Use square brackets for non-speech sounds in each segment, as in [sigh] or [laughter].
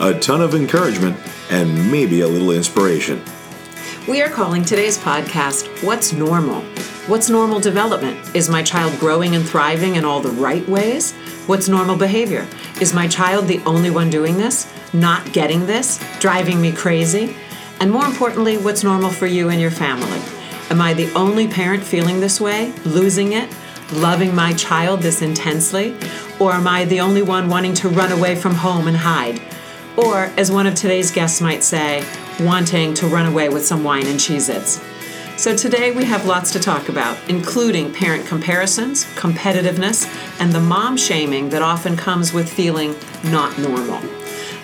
a ton of encouragement, and maybe a little inspiration. We are calling today's podcast What's Normal? What's normal development? Is my child growing and thriving in all the right ways? What's normal behavior? Is my child the only one doing this? Not getting this? Driving me crazy? And more importantly, what's normal for you and your family? Am I the only parent feeling this way, losing it, loving my child this intensely? Or am I the only one wanting to run away from home and hide? Or, as one of today's guests might say, wanting to run away with some wine and Cheez Its. So, today we have lots to talk about, including parent comparisons, competitiveness, and the mom shaming that often comes with feeling not normal.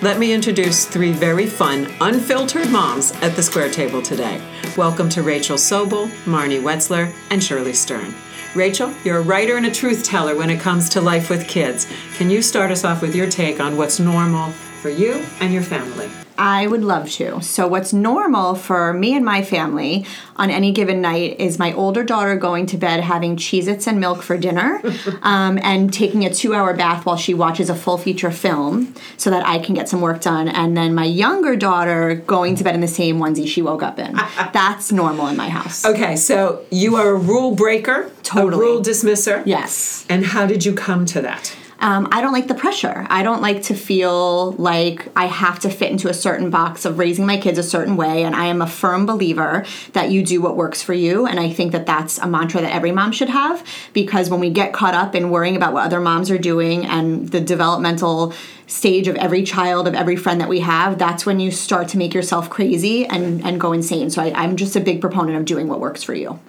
Let me introduce three very fun, unfiltered moms at the square table today. Welcome to Rachel Sobel, Marnie Wetzler, and Shirley Stern. Rachel, you're a writer and a truth teller when it comes to life with kids. Can you start us off with your take on what's normal for you and your family? I would love to. So, what's normal for me and my family on any given night is my older daughter going to bed having Cheez Its and milk for dinner [laughs] um, and taking a two hour bath while she watches a full feature film so that I can get some work done. And then my younger daughter going to bed in the same onesie she woke up in. [laughs] That's normal in my house. Okay, so you are a rule breaker, Totally. a rule dismisser. Yes. And how did you come to that? Um, I don't like the pressure. I don't like to feel like I have to fit into a certain box of raising my kids a certain way. And I am a firm believer that you do what works for you. And I think that that's a mantra that every mom should have because when we get caught up in worrying about what other moms are doing and the developmental stage of every child, of every friend that we have, that's when you start to make yourself crazy and, and go insane. So I, I'm just a big proponent of doing what works for you.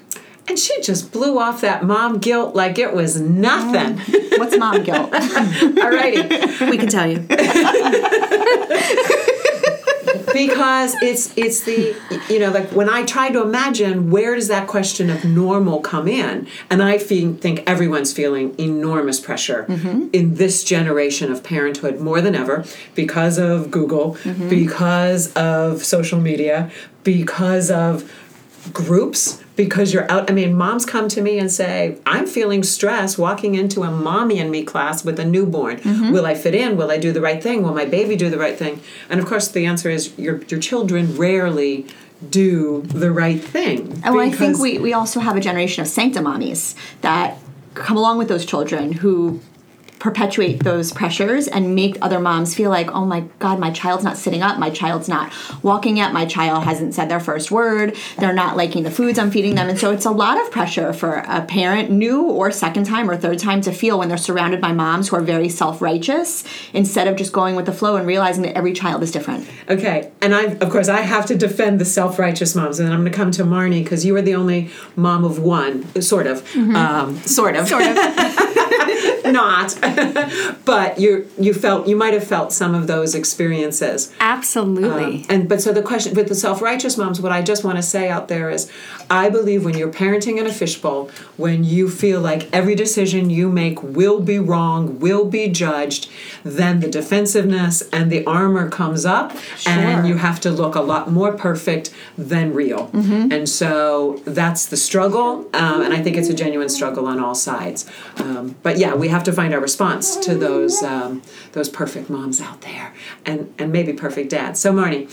And she just blew off that mom guilt like it was nothing. Mm. What's mom guilt? [laughs] Alrighty. We can tell you. [laughs] because it's it's the you know like when I try to imagine where does that question of normal come in, and I feel, think everyone's feeling enormous pressure mm-hmm. in this generation of parenthood more than ever because of Google, mm-hmm. because of social media, because of groups because you're out. I mean, moms come to me and say, I'm feeling stressed walking into a mommy and me class with a newborn. Mm-hmm. Will I fit in? Will I do the right thing? Will my baby do the right thing? And of course, the answer is your, your children rarely do the right thing. And well, I think we, we also have a generation of sanctimommies that come along with those children who perpetuate those pressures and make other moms feel like, oh my God, my child's not sitting up, my child's not walking yet, my child hasn't said their first word, they're not liking the foods I'm feeding them. And so it's a lot of pressure for a parent, new or second time or third time, to feel when they're surrounded by moms who are very self righteous instead of just going with the flow and realizing that every child is different. Okay, and I, of course, I have to defend the self-righteous moms, and I'm going to come to Marnie because you were the only mom of one, sort of, um, sort of, Sort [laughs] of. [laughs] not, [laughs] but you you felt you might have felt some of those experiences. Absolutely. And but so the question with the self-righteous moms, what I just want to say out there is, I believe when you're parenting in a fishbowl, when you feel like every decision you make will be wrong, will be judged, then the defensiveness and the armor comes up, and you have to look a lot more perfect than real. And so that's the struggle, um, and I think it's a genuine struggle on all sides. Um, but yeah, we have to find our response to those um, those perfect moms out there, and and maybe perfect dads. So Marnie,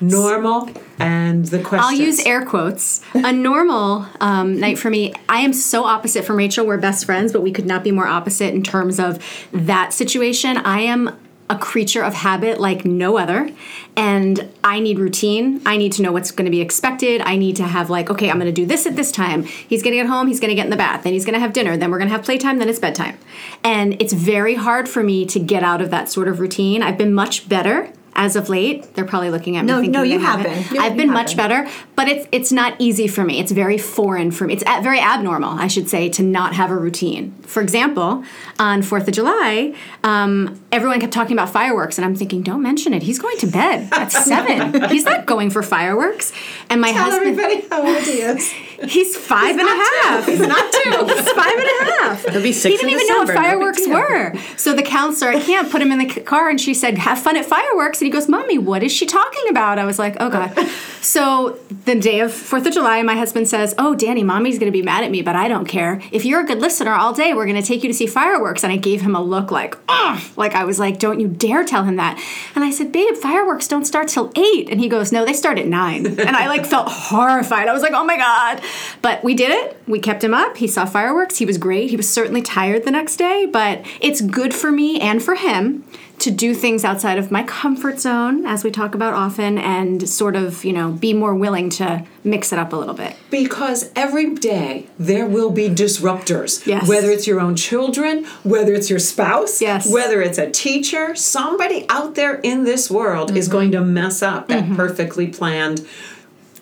normal and the question. I'll use air quotes. A normal um, night for me, I am so opposite from Rachel. We're best friends, but we could not be more opposite in terms of that situation. I am a creature of habit like no other and i need routine i need to know what's going to be expected i need to have like okay i'm going to do this at this time he's going to get home he's going to get in the bath then he's going to have dinner then we're going to have playtime then it's bedtime and it's very hard for me to get out of that sort of routine i've been much better as of late. They're probably looking at me No, thinking no, you have haven't. been. You- I've been much been. better, but it's it's not easy for me. It's very foreign for me. It's very abnormal, I should say, to not have a routine. For example, on Fourth of July, um, everyone kept talking about fireworks, and I'm thinking, don't mention it. He's going to bed at [laughs] seven. He's not going for fireworks. And my husband. Tell husband, everybody how old he is. [laughs] he's five and a half. He's not two. [laughs] He's five and a half. He'll be six. He didn't in even know what December, no big fireworks were. So the counselor at camp put him in the car and she said, Have fun at fireworks. And he goes, Mommy, what is she talking about? I was like, Oh, God. so the day of 4th of July, my husband says, Oh, Danny, Mommy's going to be mad at me, but I don't care. If you're a good listener all day, we're going to take you to see fireworks. And I gave him a look like, Ugh. Like I was like, Don't you dare tell him that. And I said, Babe, fireworks don't start till 8. And he goes, No, they start at 9. [laughs] And I like felt horrified. I was like, Oh my God. But we did it. We kept him up. He saw fireworks. He was great. He was certainly tired the next day, but it's good for me and for him to do things outside of my comfort zone, as we talk about often, and sort of, you know, be more willing to mix it up a little bit. Because every day there will be disruptors. Yes. Whether it's your own children, whether it's your spouse, Yes. whether it's a teacher, somebody out there in this world is Mm-hmm. going to mess up that perfectly planned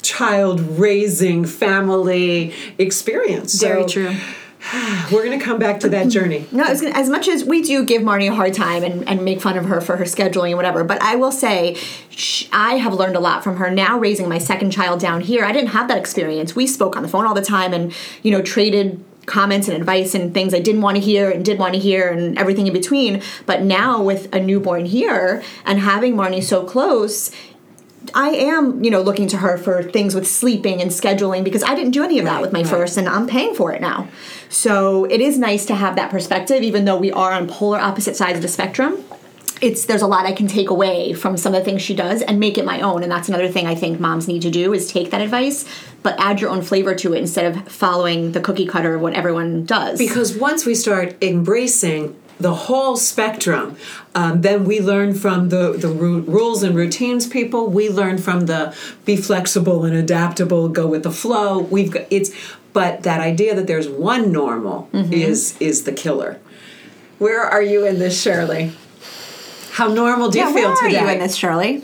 child raising family experience. Very So true. We're going to come back to that journey. No, gonna, as much as we do give Marnie a hard time and, and make fun of her for her scheduling and whatever, but I will say sh- I have learned a lot from her now raising my second child down here. I didn't have that experience. We spoke on the phone all the time and, you know, traded comments and advice and things I didn't want to hear and did want to hear and everything in between. But now with a newborn here and having Marnie so close, I am, you know, looking to her for things with sleeping and scheduling because I didn't do any of that Right, with my right. first and I'm paying for it now. So it is nice to have that perspective, even though we are on polar opposite sides of the spectrum. It's there's a lot I can take away from some of the things she does and make it my own. And that's another thing I think moms need to do is take that advice, but add your own flavor to it instead of following the cookie cutter of what everyone does. Because once we start embracing the whole spectrum, um, then we learn from the, the ru- rules and routines people. We learn from the be flexible and adaptable, go with the flow. We've got, it's but that idea that there's one normal is is the killer. Where are you in this, Shirley? How normal do you yeah, feel where today? are you in this, Shirley?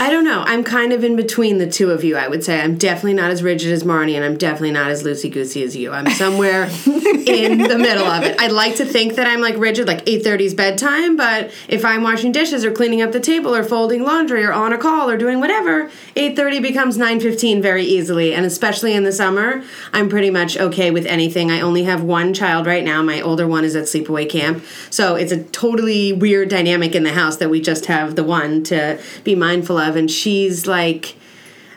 I don't know. I'm kind of in between the two of you, I would say. I'm definitely not as rigid as Marnie, and I'm definitely not as loosey goosey as you. I'm somewhere [laughs] in the middle of it. I'd like to think that I'm like rigid, like 8:30 is bedtime, but if I'm washing dishes or cleaning up the table or folding laundry or on a call or doing whatever, 8:30 becomes 9:15 very easily. And especially in the summer, I'm pretty much okay with anything. I only have one child right now. My older one is at sleepaway camp, so it's a totally weird dynamic in the house that we just have the one to be mindful of, and she's like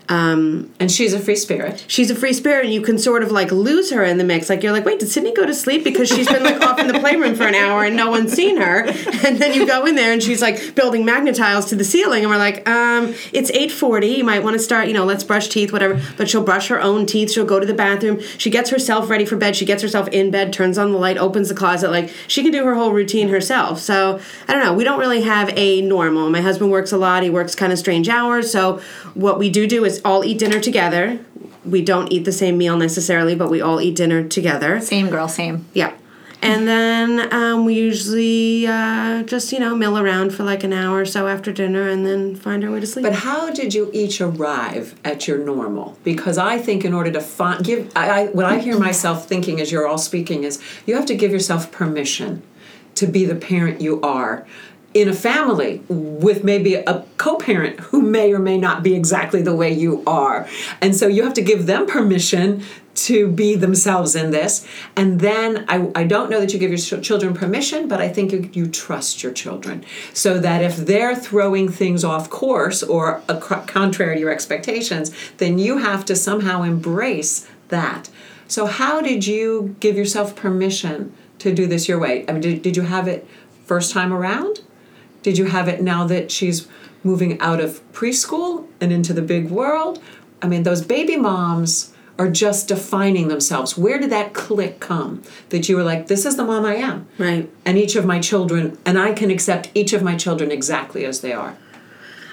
and she's a free spirit. she's a free spirit and you can sort of like lose her in the mix. Like you're like wait did sydney go to sleep? Because she's been like [laughs] off in the playroom for an hour and no one's seen her. And then you go in there and she's like building Magna-Tiles to the ceiling and we're like um it's 8.40 you might want to start you know let's brush teeth whatever. But she'll brush her own teeth. She'll go to the bathroom. She gets herself ready for bed. She gets herself in bed turns on the light opens the closet. Like she can do her whole routine herself. So i don't know. We don't really have a normal. My husband works a lot. He works kind of strange hours. So what we do do is all eat dinner together we don't eat the same meal necessarily, but we all eat dinner together. Same girl, same. Yeah. And then um, we usually uh, just, you know, mill around for like an hour or so after dinner and then find our way to sleep. But how did you each arrive at your normal? Because I think in order to find, give, I, I, what I hear myself thinking as you're all speaking is you have to give yourself permission to be the parent you are in a family with maybe a co-parent who may or may not be exactly the way you are. And so you have to give them permission to be themselves in this. And then I, I don't know that you give your ch- children permission, but I think you, you trust your children. So that if they're throwing things off course or a, co- contrary to your expectations, then you have to somehow embrace that. So, how did you give yourself permission to do this your way? I mean, did, did you have it first time around? Did you have it now that she's moving out of preschool and into the big world? I mean, those baby moms are just defining themselves. Where did that click come that you were like, this is the mom I am? Right. And each of my children, and I can accept each of my children exactly as they are.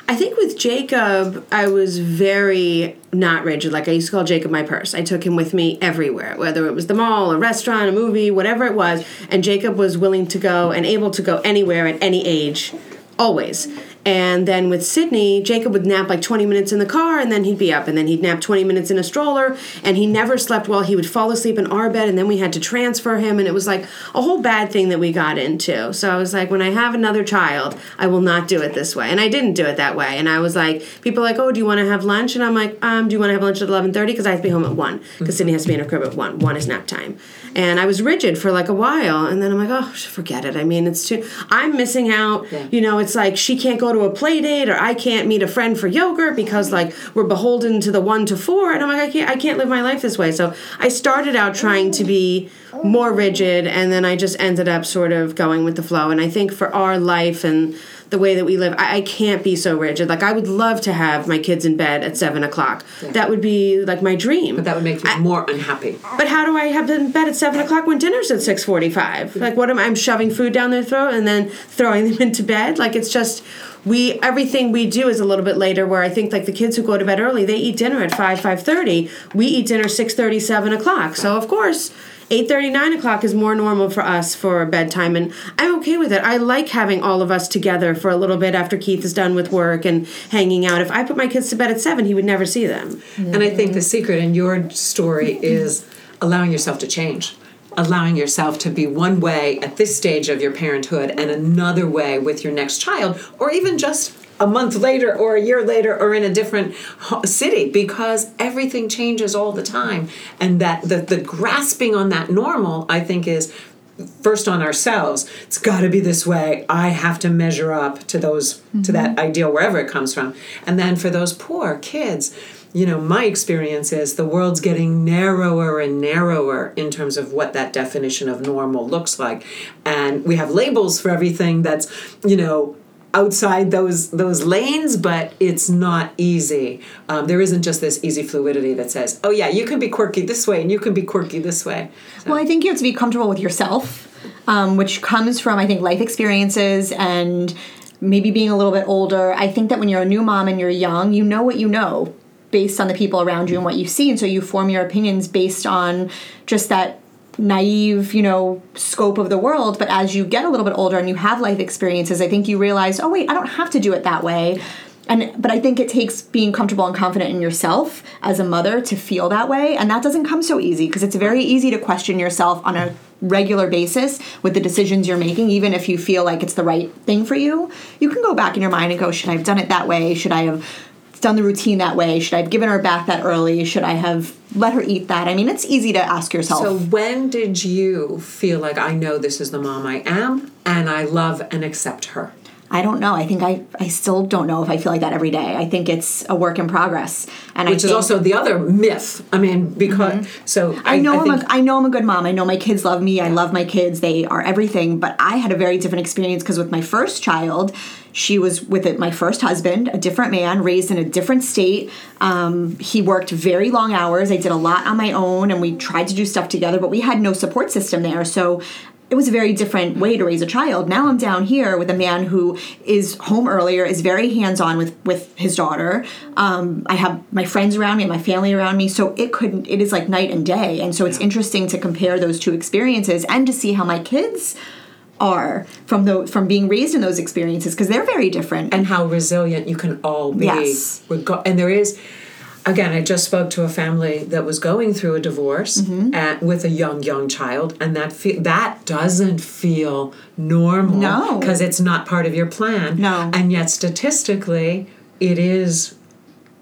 I think with Jacob, I was very not rigid. Like I used to call Jacob my purse. I took him with me everywhere, whether it was the mall, a restaurant, a movie, whatever it was. And Jacob was willing to go and able to go anywhere at any age, always. And then with Sydney, Jacob would nap like 20 minutes in the car and then he'd be up. And then he'd nap 20 minutes in a stroller. And he never slept well. He would fall asleep in our bed and then we had to transfer him. And it was like a whole bad thing that we got into. So I was like, when I have another child, I will not do it this way. And I didn't do it that way. And I was like, people are like, oh, do you want to have lunch? And I'm like, um, do you want to have lunch at 11.30? Because I have to be home at 1. Because Sydney has to be in her crib at 1. 1 is nap time. And I was rigid for like a while. And then I'm like, oh, forget it. I mean, it's too, I'm missing out. Yeah. You know, it's like she can't go to a play date or I can't meet a friend for yogurt because like we're beholden to the one to four. And I'm like, I can't, I can't live my life this way. So I started out trying to be more rigid and then I just ended up sort of going with the flow. And I think for our life and the way that we live, I, I can't be so rigid. Like I would love to have my kids in bed at seven o'clock. That would be like my dream. But that would make you more unhappy. But how do I have them in bed at seven o'clock when dinner's at six forty-five? Like, what am I? I'm shoving food down their throat and then throwing them [laughs] into bed. Like, it's just we everything we do is a little bit later. Where I think like the kids who go to bed early, they eat dinner at five five thirty. We eat dinner six thirty seven o'clock. So of course. 8.30 9 o'clock is more normal for us for bedtime and i'm okay with it i like having all of us together for a little bit after keith is done with work and hanging out if i put my kids to bed at 7 he would never see them And I think the secret in your story is allowing yourself to change. Allowing yourself to be one way at this stage of your parenthood and another way with your next child, or even just a month later, or a year later, or in a different city, because everything changes all the time. And that the, the grasping on that normal, I think, is first on ourselves. It's got to be this way. I have to measure up to those to that mm-hmm. ideal wherever it comes from. And then for those poor kids you know my experience is the world's getting narrower and narrower in terms of what that definition of normal looks like. And we have labels for everything that's you know outside those those lanes but it's not easy um, there isn't just this easy fluidity that says oh yeah you can be quirky this way and you can be quirky this way Well, I think you have to be comfortable with yourself, um, which comes from, I think, life experiences and maybe being a little bit older. I think that when you're a new mom and you're young, you know what you know based on the people around you and what you see. And so you form your opinions based on just that naive, you know, scope of the world. But as you get a little bit older and you have life experiences, I think you realize, oh, wait, I don't have to do it that way. And but I think it takes being comfortable and confident in yourself as a mother to feel that way, and that doesn't come so easy because it's very easy to question yourself on a regular basis with the decisions you're making, even if you feel like it's the right thing for you. You can go back in your mind and go, should I have done it that way? Should I have done the routine that way? Should I have given her back that early? Should I have let her eat that? I mean, it's easy to ask yourself. So when did you feel like I know this is the mom I am and I love and accept her? I don't know. I think I, I still don't know if I feel like that every day. I think it's a work in progress, and Which I is also the other myth. I mean, because so Mm-hmm. I know I am a, I know I'm a good mom. I know my kids love me. I love my kids. They are everything. But I had a very different experience because with my first child, she was with it, my first husband, a different man, raised in a different state. Um, he worked very long hours. I did a lot on my own, and we tried to do stuff together. But we had no support system there, so it was a very different way to raise a child. Now I'm down here with a man who is home earlier, is very hands on with with his daughter. Um, I have my friends around me, and my family around me, so it couldn't. It is like night and day, and so it's interesting to compare those two experiences and to see how my kids are from the from being raised in those experiences because they're very different. and how resilient you can all be. Yes. Reg- and there is, again, I just spoke to a family that was going through a divorce Mm-hmm. at, with a young, young child, and that fe- that doesn't feel normal. No. because it's not part of your plan. No. and yet statistically, it is.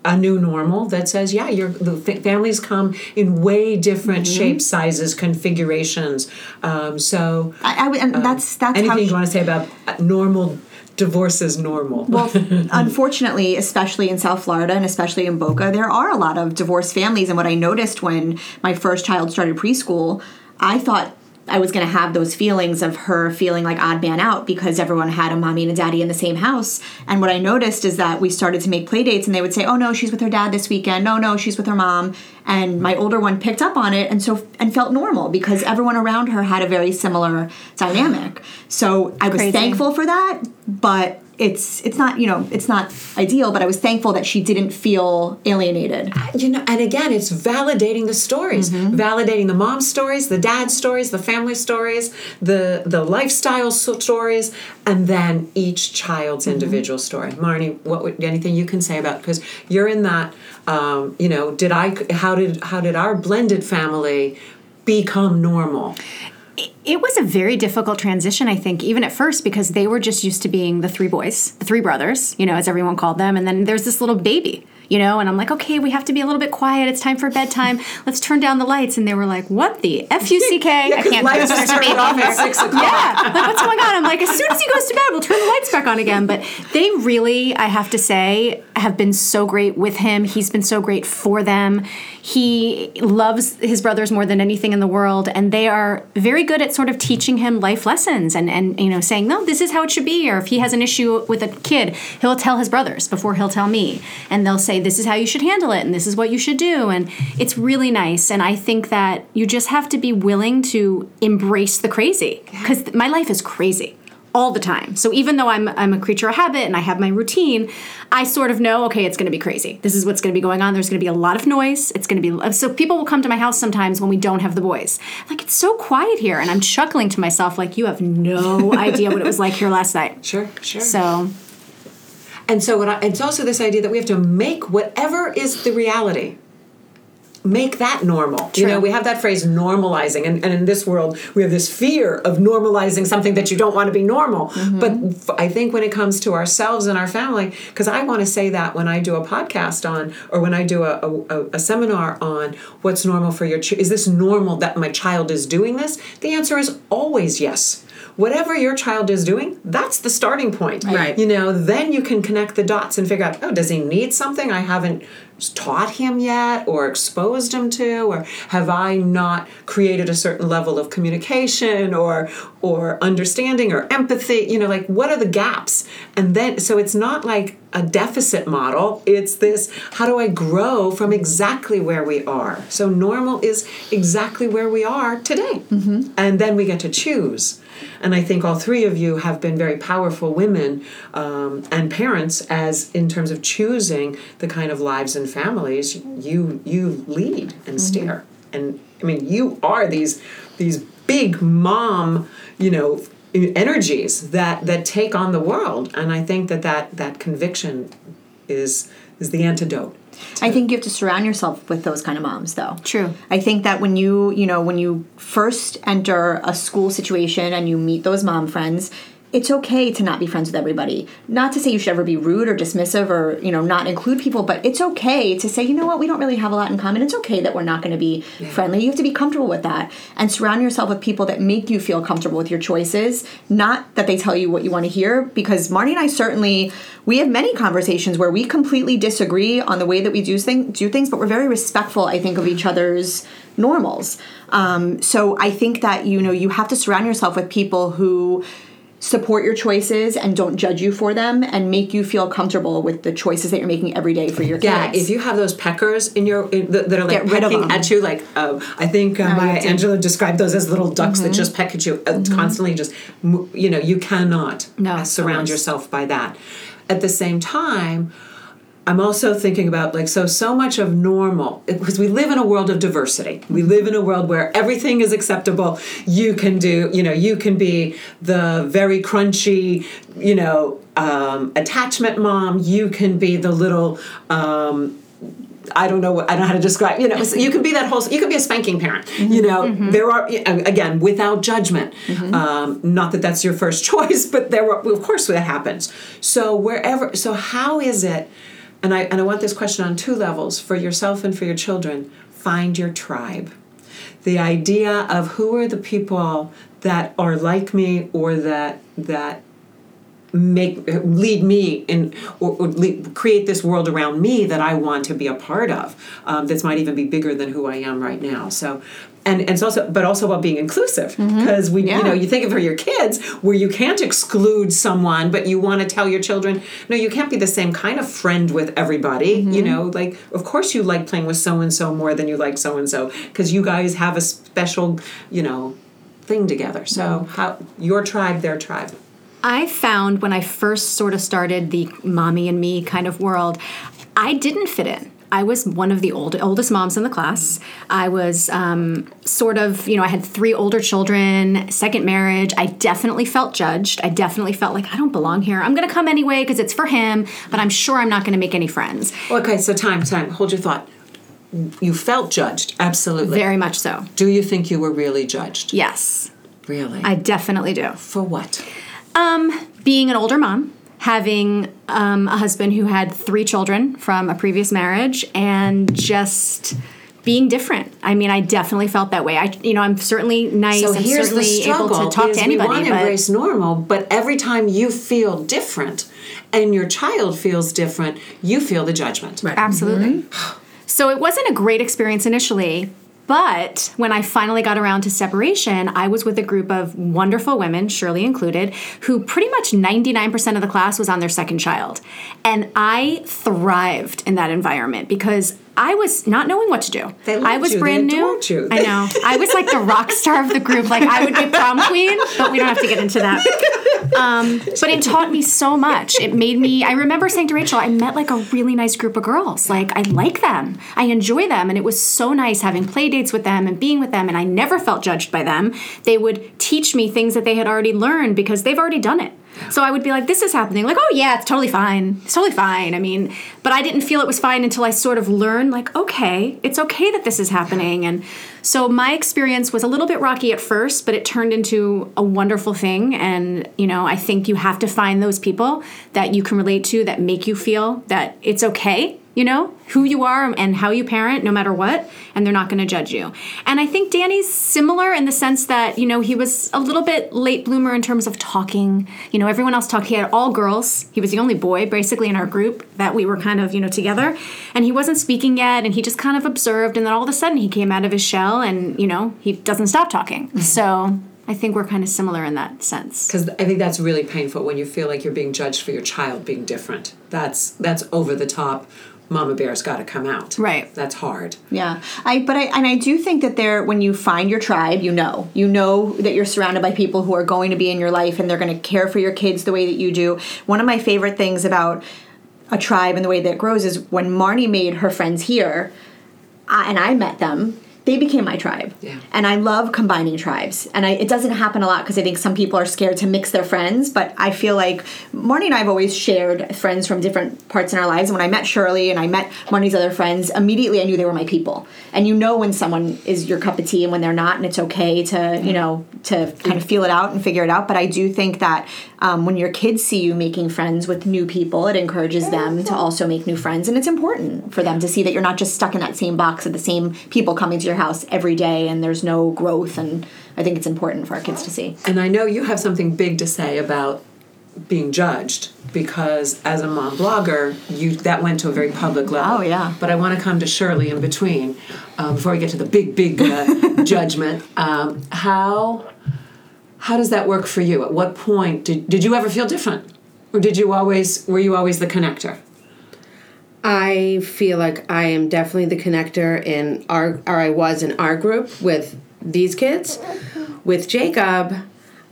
A new normal that says, yeah, your the fa- families come in way different Mm-hmm. shapes, sizes, configurations. Um, so, I, I would- and that's that's anything how you want to say about uh, normal divorce is normal? Well, [laughs] unfortunately, especially in South Florida and especially in Boca, there are a lot of divorced families. And what I noticed when my first child started preschool, I thought I was going to have those feelings of her feeling like odd man out because everyone had a mommy and a daddy in the same house. And what I noticed is that we started to make play dates and they would say, "Oh no, she's with her dad this weekend. No, no, she's with her mom." And my older one picked up on it and so and felt normal because everyone around her had a very similar dynamic. So I was Crazy. thankful for that, but it's it's not you know it's not ideal but i was thankful that she didn't feel alienated. You know and again it's validating the stories validating the mom stories the dad stories the family stories the the lifestyle stories and then each child's individual story. Marnie what would anything you can say about because you're in that um, you know did i how did how did our blended family become normal It was a very difficult transition, I think, even at first, because they were just used to being the three boys, the three brothers, you know, as everyone called them. And then there's this little baby, you know, and I'm like, okay, we have to be a little bit quiet. It's time for bedtime. [laughs] Let's turn down the lights. And they were like, what the F U C K? I can't lights just turned baby off at six o'clock Yeah, like what's going on? I'm like, as soon as he goes to bed, we'll turn the lights back on again. But they really, I have to say, have been so great with him. He's been so great for them. He loves his brothers more than anything in the world, and they are very good at sort of teaching him life lessons and and you know saying, no, this is how it should be. Or if he has an issue with a kid, he'll tell his brothers before he'll tell me, and they'll say, this is how you should handle it, and this is what you should do, and it's really nice. And I think that you just have to be willing to embrace the crazy because my life is crazy all the time. So even though I'm I'm a creature of habit and I have my routine, I sort of know okay, it's going to be crazy. This is what's going to be going on. There's going to be a lot of noise. It's going to be so people will come to my house sometimes when we don't have the boys. Like it's so quiet here and I'm chuckling to myself like you have no [laughs] idea what it was like here last night. sure sure So And so what I, it's also this idea that we have to make whatever is the reality. Make that normal. You know, we have that phrase normalizing, and, and in this world, we have this fear of normalizing something that you don't want to be normal. Mm-hmm. But f- I think when it comes to ourselves and our family, because I want to say that when I do a podcast on, or when I do a, a, a seminar on what's normal for your ch- is this normal that my child is doing this? The answer is always yes. Whatever your child is doing, that's the starting point. Right. You know, then you can connect the dots and figure out, oh, does he need something I haven't taught him yet or exposed him to or have I not created a certain level of communication or or understanding or empathy, you know, like what are the gaps? And then so it's not like a deficit model, it's this how do I grow from exactly where we are? So normal is exactly where we are today. Mm-hmm. And then we get to choose. And I think all three of you have been very powerful women um, and parents, as in terms of choosing the kind of lives and families you you lead and steer. And I mean, you are these these big mom, you know, energies that that take on the world. And I think that that that conviction is is the antidote. I think you have to surround yourself with those kind of moms, though. True. I think that when you, you know, when you first enter a school situation and you meet those mom friends, it's okay to not be friends with everybody. Not to say you should ever be rude or dismissive or, you know, not include people, but it's okay to say, you know what, we don't really have a lot in common. It's okay that we're not going to be friendly. You have to be comfortable with that and surround yourself with people that make you feel comfortable with your choices, not that they tell you what you want to hear because Marnie and I certainly we have many conversations where we completely disagree on the way that we do things, do things, but we're very respectful, I think, of each other's normals. Um, so I think that you know you have to surround yourself with people who support your choices and don't judge you for them and make you feel comfortable with the choices that you're making every day for your kids. Yeah, if you have those peckers in your in, that that are like Get rid of pecking at you, like uh, I think uh, you Maya have Angelou described those as little ducks Mm-hmm. that just peck at you uh, constantly. Just you know, you cannot No, uh, surround course. yourself by that. At the same time. I'm also thinking about like so so much of normal because we live in a world of diversity. We live in a world where everything is acceptable. You can do, you know, you can be the very crunchy, you know, um, attachment mom. You can be the little um, I don't know. what- I don't know how to describe. You know, so you could be that whole. You could be a spanking parent. You know, there are again without judgment. Um, not that that's your first [laughs] choice, but there are. Of course, that happens. So wherever. So how is it? And I and I want this question on two levels for yourself and for your children. Find your tribe. The idea of who are the people that are like me or that that make lead me in or, or lead, create this world around me that I want to be a part of. Um, this might even be bigger than who I am right now. So. And, and it's also, but also about being inclusive mm-hmm. because we, Yeah. you know, you think of for your kids where you can't exclude someone, but you want to tell your children, no, you can't be the same kind of friend with everybody. Mm-hmm. You know, like of course you like playing with so and so more than you like so and so because you guys have a special, you know, thing together. So mm-hmm. how your tribe, their tribe. I found when I first sort of started the mommy and me kind of world, I didn't fit in. I was one of the old, oldest moms in the class. I was um, sort of, you know, I had three older children, second marriage. I definitely felt judged. I definitely felt like I don't belong here. I'm going to come anyway because it's for him, but I'm sure I'm not going to make any friends. Okay, so time, time. Hold your thought. You felt judged, absolutely. Very much so. Do you think you were really judged? Yes, Really? I definitely do. For what? Um, being an older mom, having um, a husband who had three children from a previous marriage, and just being different. I mean, I definitely felt that way. I, you know, I'm certainly nice So and here's the certainly able struggle. to talk is to we anybody. want to but embrace normal, but every time you feel different, and your child feels different, you feel the judgment. Right. Absolutely. So it wasn't a great experience initially, but when I finally got around to separation, I was with a group of wonderful women, Shirley included, who pretty much 99% of the class was on their second child. And I thrived in that environment because I was not knowing what to do. They loved I was you. They brand new. you. I know. I was like the rock star of the group. Like I would be prom queen, but we don't have to get into that. Um, but it taught me so much. It made me. I remember saying to Rachel, I met like a really nice group of girls. Like I like them. I enjoy them, and it was so nice having play dates with them and being with them. And I never felt judged by them. They would teach me things that they had already learned because they've already done it. So I would be like, "This is happening." Like, "Oh yeah, it's totally fine. It's totally fine." I mean, but I didn't feel it was fine until I sort of learned, like, okay, it's okay that this is happening. And so my experience was a little bit rocky at first, but it turned into a wonderful thing. And you know, I think you have to find those people that you can relate to that make you feel that it's okay. You know who you are and how you parent, no matter what, and they're not going to judge you. And I think Danny's similar in the sense that you know he was a little bit late bloomer in terms of talking. You know, everyone else talked. He had all girls. He was the only boy basically in our group that we were kind of you know together, and he wasn't speaking yet. And he just kind of observed, and then all of a sudden he came out of his shell, and you know he doesn't stop talking. Mm-hmm. So I think we're kind of similar in that sense. Because I think that's really painful when you feel like you're being judged for your child being different. That's that's over the top. Mama Bear's got to come out. Right. That's hard. Yeah, I but I and I do think that there when you find your tribe, you know, you know that you're surrounded by people who are going to be in your life and they're going to care for your kids the way that you do. One of my favorite things about a tribe and the way that it grows is when Marnie made her friends here, I, and I met them. They became my tribe, Yeah. and I love combining tribes. And I, it doesn't happen a lot because I think some people are scared to mix their friends. But I feel like Marnie and I have always shared friends from different parts in our lives. And when I met Shirley and I met Marnie's other friends, immediately I knew they were my people. And you know when someone is your cup of tea and when they're not, and it's okay to you know to kind of feel it out and figure it out. But I do think that um, when your kids see you making friends with new people, it encourages them to also make new friends, and it's important for them to see that you're not just stuck in that same box of the same people coming to your house every day, and there's no growth. And I think it's important for our kids to see. And I know you have something big to say about being judged because as a mom blogger, you that went to a very public level. Oh, yeah. But I want to come to Shirley in between uh, before we get to the big, big uh, [laughs] judgment. Um, how how does that work for you? At what point did did you ever feel different, or did you always were you always the connector? I feel like I am definitely the connector in our, or I was in our group with these kids. With Jacob,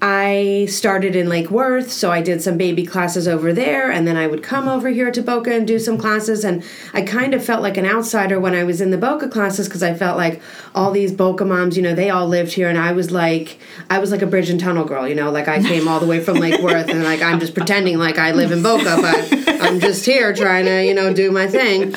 I started in Lake Worth, so I did some baby classes over there, and then I would come over here to Boca and do some classes. And I kind of felt like an outsider when I was in the Boca classes because I felt like all these Boca moms, you know, they all lived here, and I was like, I was like a bridge and tunnel girl, you know, like I came all the way from Lake Worth, and like I'm just pretending like I live in Boca, but I'm just here trying to, you know, do my thing.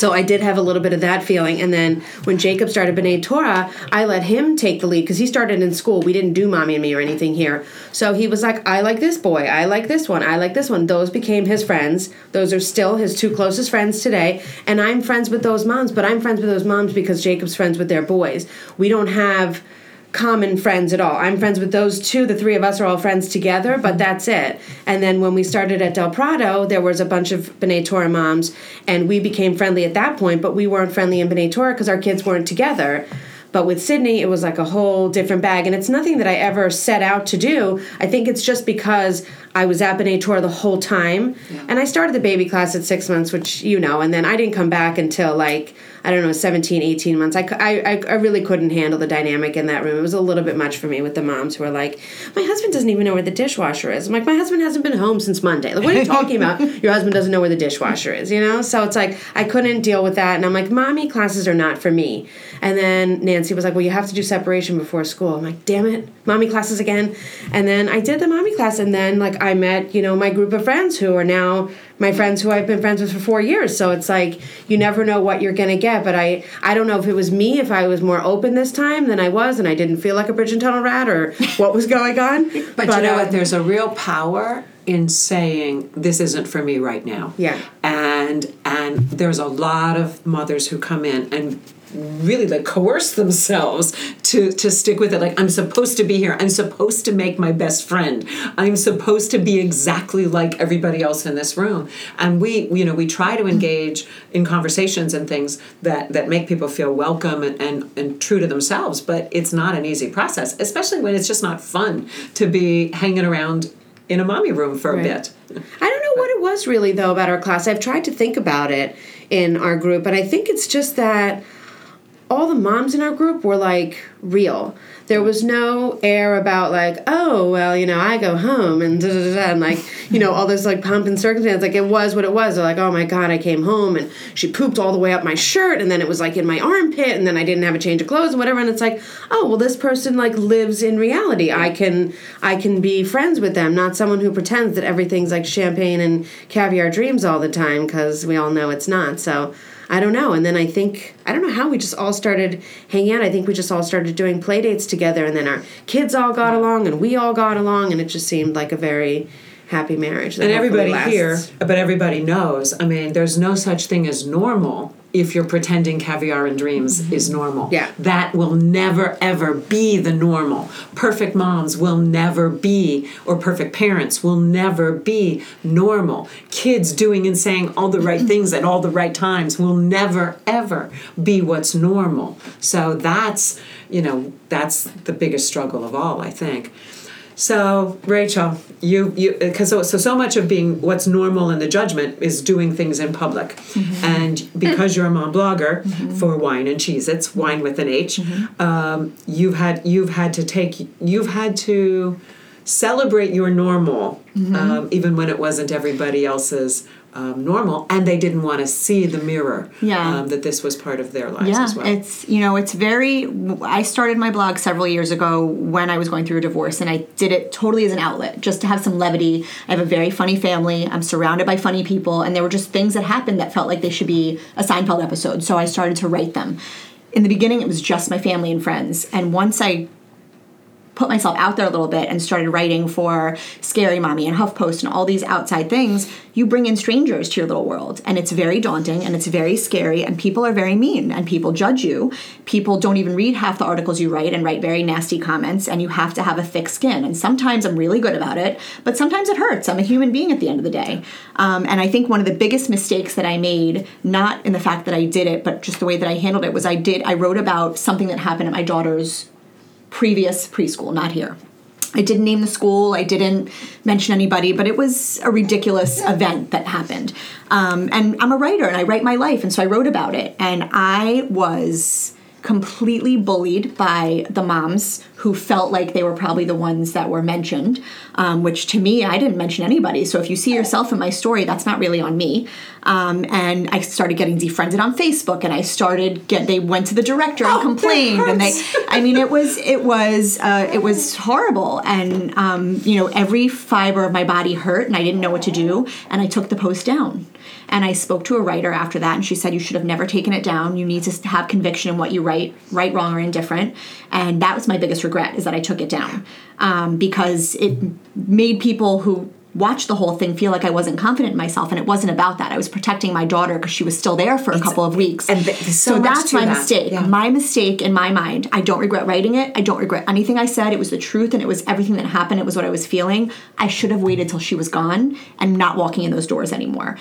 So I did have a little bit of that feeling. And then when Jacob started B'nai Torah, I let him take the lead because he started in school. We didn't do mommy and me or anything here. So he was like, I like this boy. I like this one. I like this one. Those became his friends. Those are still his two closest friends today. And I'm friends with those moms, but I'm friends with those moms because Jacob's friends with their boys. We don't have common friends at all. I'm friends with those two. The three of us are all friends together, but mm-hmm. that's it. And then when we started at Del Prado, there was a bunch of B'nai Torah moms, and we became friendly at that point, but we weren't friendly in B'nai Torah because our kids weren't together. But with Sydney, it was like a whole different bag. And it's nothing that I ever set out to do. I think it's just because I was at Torah the whole time. And I started the baby class at six months, which you know, and then I didn't come back until like, I don't know, 17, 18 months. I, I, I, I really couldn't handle the dynamic in that room. It was a little bit much for me with the moms who were like, my husband doesn't even know where the dishwasher is. I'm like, my husband hasn't been home since Monday. Like, what are you talking about? [laughs] Your husband doesn't know where the dishwasher is, you know? So it's like, I couldn't deal with that. And I'm like, mommy classes are not for me. And then Nancy was like, well, you have to do separation before school. I'm like, damn it, mommy classes again. And then I did the mommy class. And then, like, I met, you know, my group of friends who are now my friends who I've been friends with for four years. So it's like you never know what you're gonna get. But I I don't know if it was me, if I was more open this time than I was, and I didn't feel like a bridge and tunnel rat or what was going on. [laughs] But, you know uh, what? There's a real power in saying this isn't for me right now. Yeah. And and there's a lot of mothers who come in and really like coerce themselves to to stick with it. Like i'm supposed to be here. I'm supposed to make my best friend. I'm supposed to be exactly like everybody else in this room. And we you know we try to engage in conversations and things that that make people feel welcome and and, and true to themselves but it's not an easy process especially when it's just not fun to be hanging around in a mommy room for a bit. I don't know what it was really though about our class. I've tried to think about it in our group, but I think it's just that all the moms in our group were like real. There was no air about like, oh well, you know, I go home and da da da, and like, you know, all this like pomp and circumstance. Like it was what it was. They're like, oh my god, I came home and she pooped all the way up my shirt, and then it was like in my armpit, and then I didn't have a change of clothes and whatever. And it's like, oh well, this person like lives in reality. I can I can be friends with them, not someone who pretends that everything's like champagne and caviar dreams all the time, because we all know it's not. So. I don't know. And then I think I don't know how we just all started hanging out. I think we just all started doing play dates together and then our kids all got along and we all got along and it just seemed like a very happy marriage. that and everybody here but everybody knows i mean there's no such thing as normal if you're pretending caviar and dreams mm-hmm. is normal. Yeah. that will never ever be the normal. Perfect moms will never be or perfect parents will never be normal. Kids doing and saying all the right mm-hmm. things at all the right times will never ever be what's normal. So that's you know that's the biggest struggle of all i think so Rachel, you you because so, so so much of being what's normal in the judgment is doing things in public, and because you're a mom blogger for Wine and Cheese, it's Wine with an H. Um, you've had you've had to take you've had to celebrate your normal, um, even when it wasn't everybody else's. Um, normal, and they didn't want to see the mirror Yeah. um, that this was part of their lives yeah, as well. it's you know it's very. I started my blog several years ago when I was going through a divorce, and I did it totally as an outlet, just to have some levity. I have a very funny family. I'm surrounded by funny people, and there were just things that happened that felt like they should be a Seinfeld episode. So I started to write them. In the beginning, it was just my family and friends, and once I put myself out there a little bit and started writing for Scary Mommy and HuffPost and all these outside things, you bring in strangers to your little world. And it's very daunting and it's very scary, and people are very mean and people judge you. People don't even read half the articles you write and write very nasty comments, and you have to have a thick skin. And sometimes I'm really good about it, but sometimes it hurts. I'm a human being at the end of the day. Um, and I think one of the biggest mistakes that I made, not in the fact that I did it, but just the way that I handled it, was I did, I wrote about something that happened at my daughter's previous preschool, not here. I didn't name the school, I didn't mention anybody, but it was a ridiculous event that happened. Um, and I'm a writer and I write my life, and so I wrote about it. And I was completely bullied by the moms who felt like they were probably the ones that were mentioned, um, which to me, I didn't mention anybody. So if you see yourself in my story, that's not really on me. Um, and I started getting defriended on Facebook, and I started get. They went to the director and Oh, complained, and they. I mean, it was it was uh, it was horrible, and um, you know every fiber of my body hurt, and I didn't know what to do, and I took the post down. And I spoke to a writer after that, and she said, You should have never taken it down. You need to have conviction in what you write, right, wrong, or indifferent. And that was my biggest regret, is that I took it down. Um, because it made people who watch the whole thing feel like I wasn't confident in myself and it wasn't about that. I was protecting my daughter because she was still there for a couple of weeks. and th- there's so that's my that. mistake. Yeah. My mistake in my mind. I don't regret writing it. I don't regret anything I said. It was the truth and it was everything that happened. It was what I was feeling. I should have waited till she was gone and not walking in those doors anymore.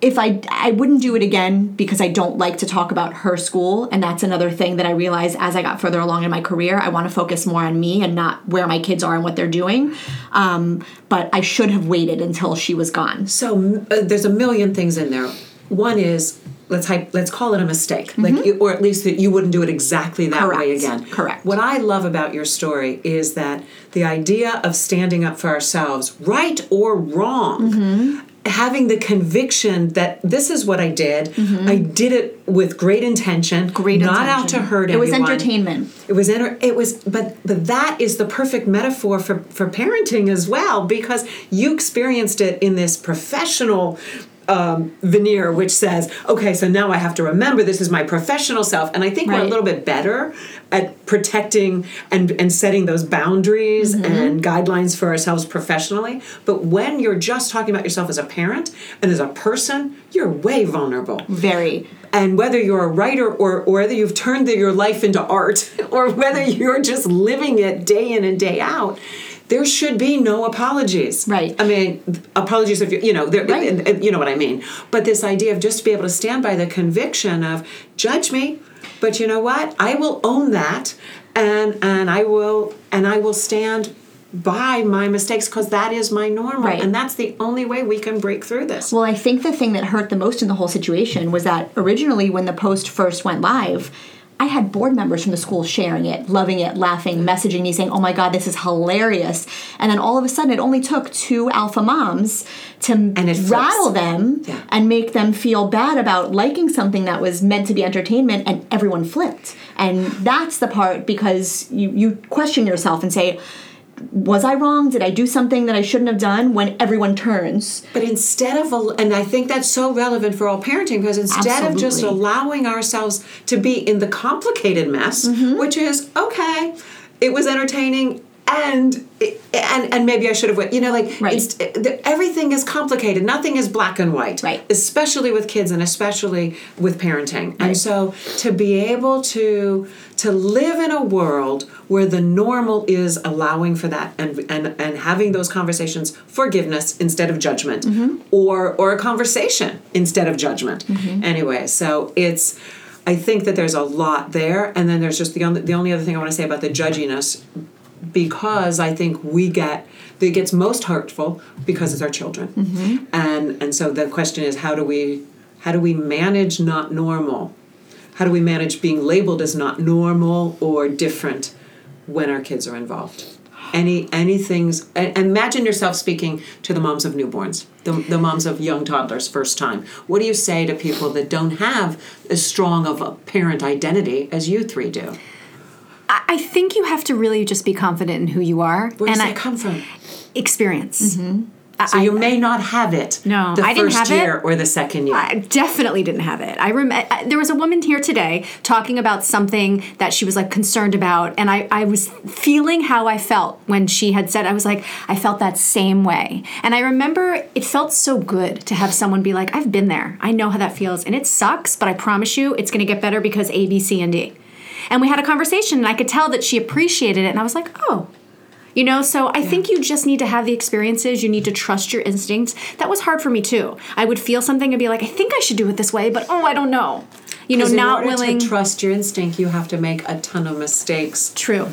If I I wouldn't do it again because I don't like to talk about her school and that's another thing that I realized as I got further along in my career. I want to focus more on me and not where my kids are and what they're doing. Um, but I should have waited until she was gone. So uh, there's a million things in there. One is let's hype, let's call it a mistake, like you, or at least that you wouldn't do it exactly that way Mm-hmm. Again. Correct. What I love about your story is that the idea of standing up for ourselves, right or wrong. Mm-hmm. Having the conviction that this is what I did, I did it with great intention, Mm-hmm. Great not out to hurt It was anyone. entertainment. It was enter- it was but but that is the perfect metaphor for for parenting as well because you experienced it in this professional um, veneer which says okay so now I have to remember this is my professional self and I think we're a little bit better at protecting and and setting those boundaries Mm-hmm. and guidelines for ourselves professionally but when you're just talking about yourself as a parent and as a person you're way vulnerable Very. and whether you're a writer or, or whether you've turned the, your life into art [laughs] or whether you're just living it day in and day out there should be no apologies Right. i mean apologies if you you know Right. you know what i mean but this idea of just to be able to stand by the conviction of judge me but you know what i will own that and and i will and i will stand by my mistakes because that is my normal Right. and that's the only way we can break through this Well, I think the thing that hurt the most in the whole situation was that originally, when the post first went live, I had board members from the school sharing it, loving it, laughing, messaging me saying, "Oh my God, this is hilarious!" And then all of a sudden, it only took two alpha moms to it flips. rattle them Yeah. and make them feel bad about liking something that was meant to be entertainment, and everyone flipped. And that's the part because you you question yourself and say. Was I wrong? Did I do something that I shouldn't have done? When everyone turns, But instead of, and I think that's so relevant for all parenting because instead of just allowing ourselves to be in the complicated mess, Mm-hmm. which is okay, it was entertaining. And and and maybe I should have went. You know, like Right. it's, the- everything is complicated. Nothing is black and white. Right. Especially with kids and especially with parenting. And so to be able to to live in a world where the normal is allowing for that and and and having those conversations forgiveness instead of judgment mm-hmm. or or a conversation instead of judgment mm-hmm. anyway so it's i think that there's a lot there and then there's just the only the only other thing i want to say about the judginess because i think we get it gets most hurtful because it's our children. Mm-hmm. And and so the question is how do we how do we manage not normal? How do we manage being labeled as not normal or different when our kids are involved? Any any things and imagine yourself speaking to the moms of newborns the, the moms of young toddlers first time. What do you say to people that don't have as strong of a parent identity as you three do I I think you have to really just be confident in who you are where does and that I, come from experience. Mm-hmm. so you may not have it No, the I didn't first have it. or the second year I definitely didn't have it. I rem- I- there was a woman here today talking about something that she was like concerned about, and I, I was feeling how I felt when she had said, I was like, I felt that same way. And I remember it felt so good to have someone be like, I've been there. I know how that feels. And it sucks, but I promise you it's going to get better because A, B, C, and D. And we had a conversation, and I could tell that she appreciated it, and I was like, oh, you know, so I think you just need to have the experiences. You need to trust your instincts. That was hard for me too. I would feel something and be like, I think I should do it this way, but oh, I don't know. You know, not willing. to trust your instinct you have to make a ton of mistakes True.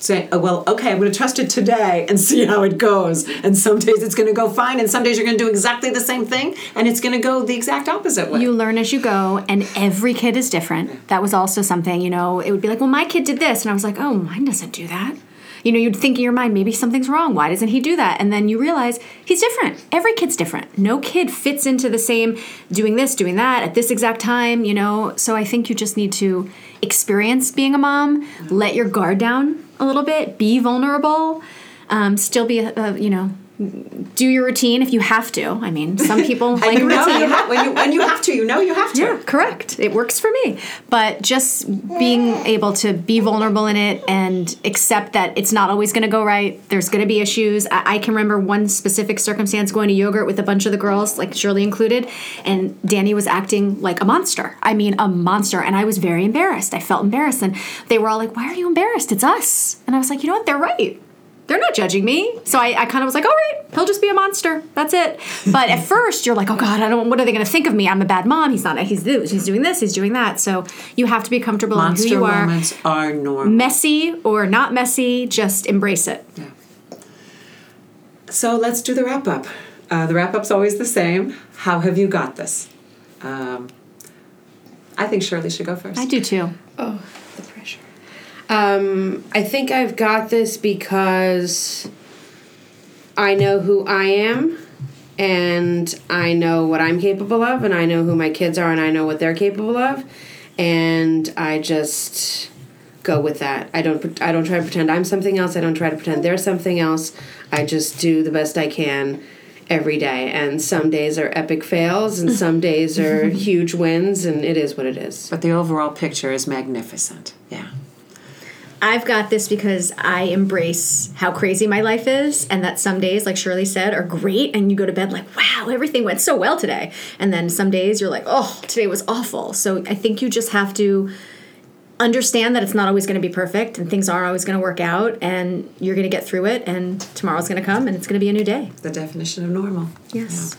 Say, oh, well, okay, I'm going to trust it today and [laughs] see how it goes. And some days it's going to go fine, and some days you're going to do exactly the same thing, and it's going to go the exact opposite way. You learn as you go, and every kid is different. That was also something, you know, it would be like, well, my kid did this. And I was like, oh, mine doesn't do that. You know, you'd think in your mind, maybe something's wrong. Why doesn't he do that? And then you realize he's different. Every kid's different. No kid fits into the same doing this, doing that at this exact time, you know. So I think you just need to experience being a mom, let your guard down a little bit, be vulnerable, um, still be, a, you know, do your routine if you have to. I mean, some [laughs] people like you know routine. you have, when you when you have to, you know you have to. Yeah, correct. It works for me. But just being able to be vulnerable in it and accept that it's not always going to go right. There's going to be issues. I, I can remember one specific circumstance going to yogurt with a bunch of the girls, like Shirley included, and Danny was acting like a monster. I mean, a monster. And I was very embarrassed. I felt embarrassed. And they were all like, Why are you embarrassed? It's us. And I was like, You know what? They're right they're not judging me. So I, I kind of was like, all right, he'll just be a monster. That's it. But at first, you're like, oh God, I don't. What are they going to think of me? I'm a bad mom. He's not. He's. He's doing this. He's doing that. So you have to be comfortable Monster in who you are. moments are normal. Messy or not messy, just embrace it. Yeah. So let's do the wrap up. Uh, the wrap up's always the same. How have you got this? Um, I think Shirley should go first. I do too. Oh, the pressure. Um, I think I've got this because I know who I am and I know what I'm capable of and I know who my kids are and I know what they're capable of and I just go with that. I don't I don't try to pretend I'm something else. I don't try to pretend they're something else. I just do the best I can every day and some days are epic fails and some [laughs] days are huge wins and it is what it is. But the overall picture is magnificent. Yeah. I've got this because I embrace how crazy my life is, and that some days, like Shirley said, are great, and you go to bed like, wow, everything went so well today. And then some days you're like, oh, today was awful. So I think you just have to understand that it's not always going to be perfect, and things aren't always going to work out, and you're going to get through it, and tomorrow's going to come, and it's going to be a new day. The definition of normal. Yes.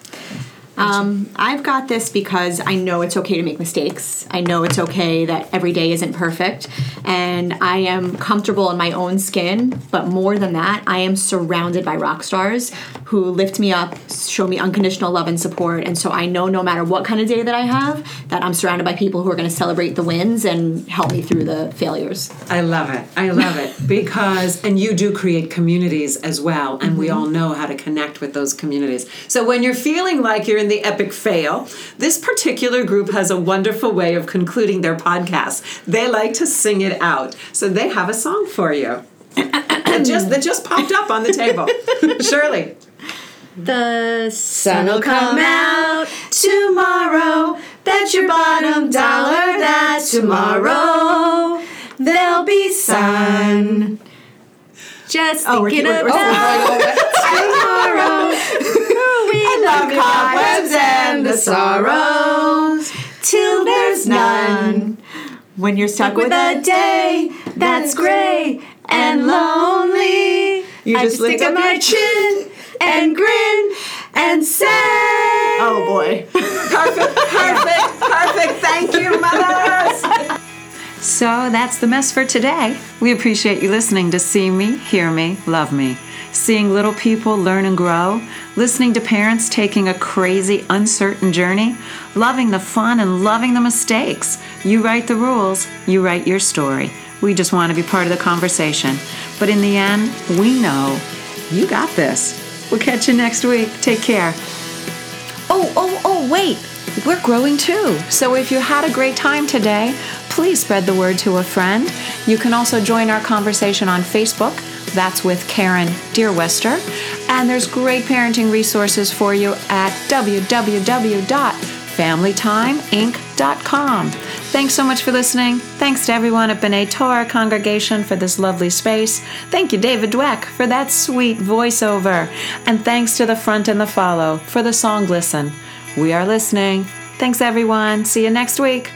Um, I've got this because I know it's okay to make mistakes. I know it's okay that every day isn't perfect. And I am comfortable in my own skin. But more than that, I am surrounded by rock stars who lift me up, show me unconditional love and support. And so I know no matter what kind of day that I have, that I'm surrounded by people who are going to celebrate the wins and help me through the failures. I love it. I love it [laughs] because, and you do create communities as well, and we mm-hmm. all know how to connect with those communities. So when you're feeling like you're in the epic fail, this particular group has a wonderful way of concluding their podcast. They like to sing it out. So they have a song for you. That just that just popped up on the table. [laughs] Shirley. The Sun will come out tomorrow. Bet your bottom dollar that tomorrow there'll be sun. Just Oh, we're- thinking we're- we're- about [laughs] tomorrow. we love Cobwebs and the sorrows till there's none. When you're stuck, with a day that's gray and lonely. You just lift stick up my your chin and grin and say, Oh boy. Perfect, perfect, perfect. Thank you, mothers. So that's the mess for today. We appreciate you listening to See Me, Hear Me, Love Me. Seeing little people learn and grow, listening to parents taking a crazy, uncertain journey, loving the fun and loving the mistakes. You write the rules, you write your story. We just want to be part of the conversation. But in the end, we know you got this. We'll catch you next week. Take care. Oh, oh, oh, wait. We're growing too. So if you had a great time today, please spread the word to a friend. You can also join our conversation on Facebook. That's with Karen Deerwester. And there's great parenting resources for you at www.familytimeinc.com. Thanks so much for listening. Thanks to everyone at B'nai Torah congregation for this lovely space. Thank you, David Dweck, for that sweet voiceover. And thanks to the front and the follow for the song Listen. We are listening. Thanks, everyone. See you next week.